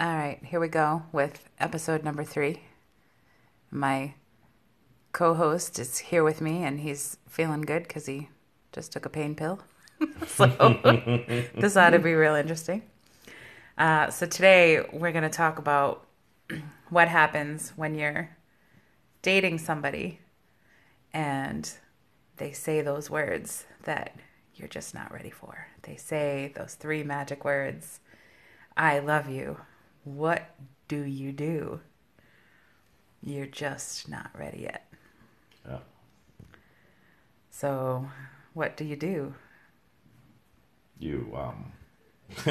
All right, here we go with episode number three. My co host is here with me and he's feeling good because he just took a pain pill. so this ought to be real interesting. Uh, so today we're going to talk about what happens when you're dating somebody and they say those words that you're just not ready for. They say those three magic words I love you. What do you do? You're just not ready yet. Yeah. So, what do you do? You um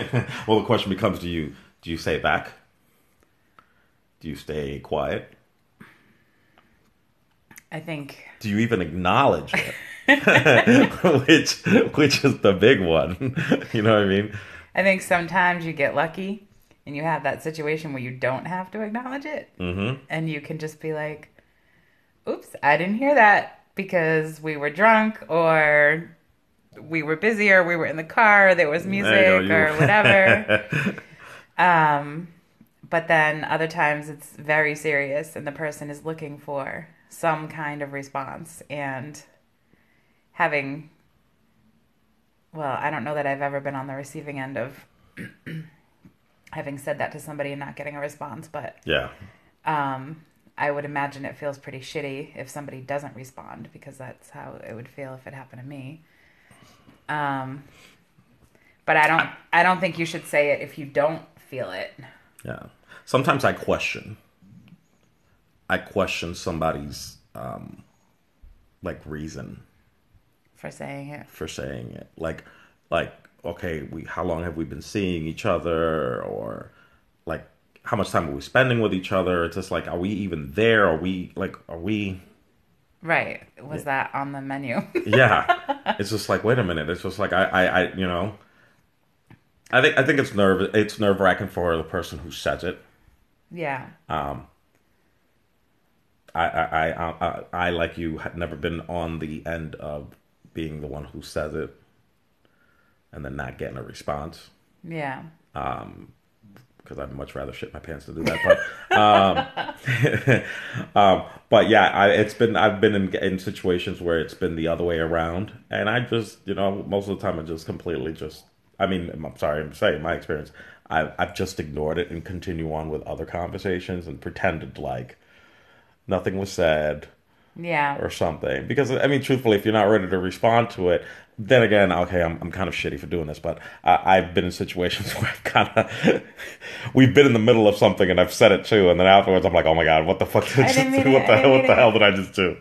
well the question becomes do you do you say back? Do you stay quiet? I think Do you even acknowledge it? which which is the big one. you know what I mean? I think sometimes you get lucky and you have that situation where you don't have to acknowledge it. Mhm. And you can just be like, oops, I didn't hear that because we were drunk or we were busy or we were in the car, or there was music There or whatever. um, but then other times it's very serious and the person is looking for some kind of response and having well, I don't know that I've ever been on the receiving end of having said that to somebody and not getting a response, but yeah. um, I would imagine it feels pretty shitty if somebody doesn't respond because that's how it would feel if it happened to me. Um, but I don't. I don't think you should say it if you don't feel it. Yeah. Sometimes I question. I question somebody's um like reason For saying it, for saying it. Like like okay, we how long have we been seeing each other or like how much time are we spending with each other? It's just like are we even there? Are we like are we right? Was that on the menu? yeah it's just like wait a minute it's just like I, I i you know i think i think it's nerve it's nerve wracking for the person who says it yeah, um I, I i i i like you had never been on the end of being the one who says it and then not getting a response. Yeah, because I'd much rather shit my pants to do that. But, um, um, but yeah, I, it's been I've been in, in situations where it's been the other way around, and I just you know most of the time I just completely just I mean I'm sorry I'm saying my experience. I I've just ignored it and continue on with other conversations and pretended like nothing was said yeah. or something. Because I mean, truthfully, if you're not ready to respond to it, then again, okay, I'm I'm kind of shitty for doing this, but I, I've been in situations where I've kind of we've been in the middle of something and I've said it too, and then afterwards I'm like, oh my god, what the fuck did I, I just do? What the hell? What the hell did I just do?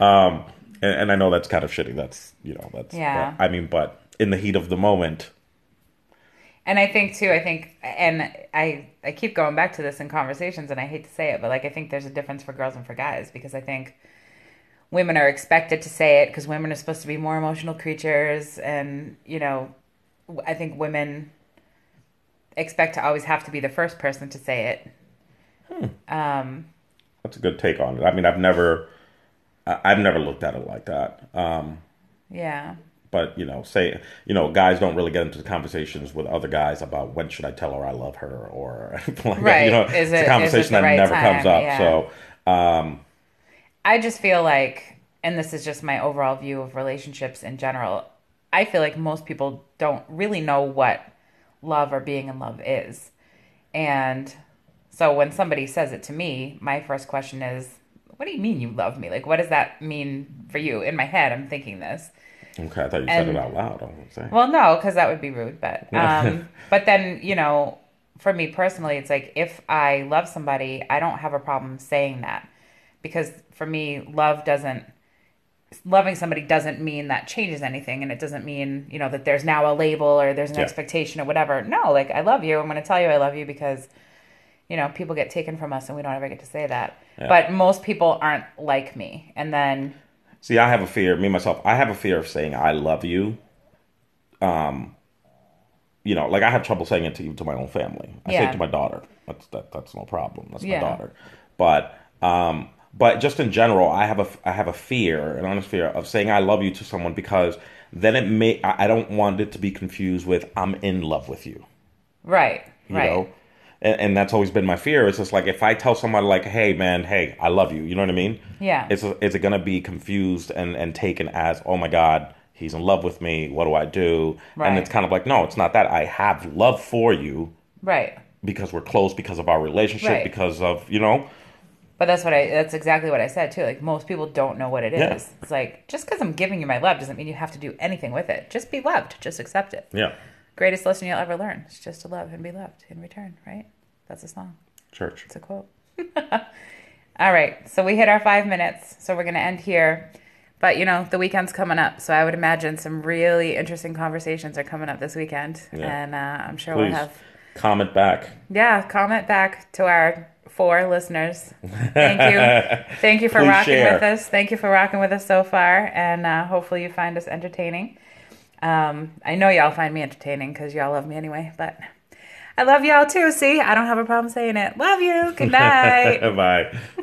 Um, and, and I know that's kind of shitty. That's you know that's Yeah. I mean, but in the heat of the moment, And I think too, I think, and I I keep going back to this in conversations, and I hate to say it, but like I think there's a difference for girls and for guys because I think women are expected to say it because women are supposed to be more emotional creatures, and you know, I think women expect to always have to be the first person to say it. Um, that's a good take on it. I mean, I've never I've never looked at it like that. Um, yeah, but you know say you know guys don't really get into conversations with other guys about when should i tell her i love her or like that Right. you know Is it's it- a is conversation it that right never comes up Yeah. so um I just feel like, and this is just my overall view of relationships in general, I feel like most people don't really know what love or being in love is. And so when somebody says it to me, my first question is, What do you mean you love me? Like, what does that mean for you? In my head, I'm thinking this. okay i thought you said it out loud I was saying. Well, no, because that would be rude. But um, but then you know, for me personally, it's like if I love somebody, I don't have a problem saying that because for me, love doesn't loving somebody doesn't mean that changes anything, and it doesn't mean you know that there's now a label or there's an Yeah. expectation or whatever. No, like I love you. I'm going to tell you I love you because you know people get taken from us and we don't ever get to say that. Yeah. But most people aren't like me, and then see i have a fear me myself i have a fear of saying i love you um you know like i have trouble saying it to you to my own family i say it to my daughter that's that, that's no problem that's my daughter but um but just in general i have a i have a fear an honest fear of saying i love you to someone because then it may i don't want it to be confused with i'm in love with you right, you right, know and, and that's always been my fear. It's just like if I tell somebody like, "Hey, man, hey, I love you," you know what I mean? Yeah. Is is it gonna be confused and and taken as, "Oh my God, he's in love with me. What do I do?" Right. And it's kind of like, no, it's not that. I have love for you Right. because we're close, because of our relationship, Right. because of you know. But that's what I. That's exactly what I said too. Like most people don't know what it is. Yeah. It's like just because I'm giving you my love doesn't mean you have to do anything with it. Just be loved. Just accept it. Yeah. Greatest lesson you'll ever learn is just to love and be loved in return. Right? That's a song. Church. It's a quote. All right. So we hit our five minutes. So we're gonna end here. But you know the weekend's coming up, so I would imagine some really interesting conversations are coming up this weekend, Yeah. and uh, I'm sure Please we'll have comment back. yeah, comment back to our four listeners. Thank you. Thank you for Please rocking share. with us. Thank you for rocking with us so far. And uh, hopefully you find us entertaining. Um, I know y'all find me entertaining because y'all love me anyway, but I love y'all too. See, I don't have a problem saying it. Love you. Good night. Bye.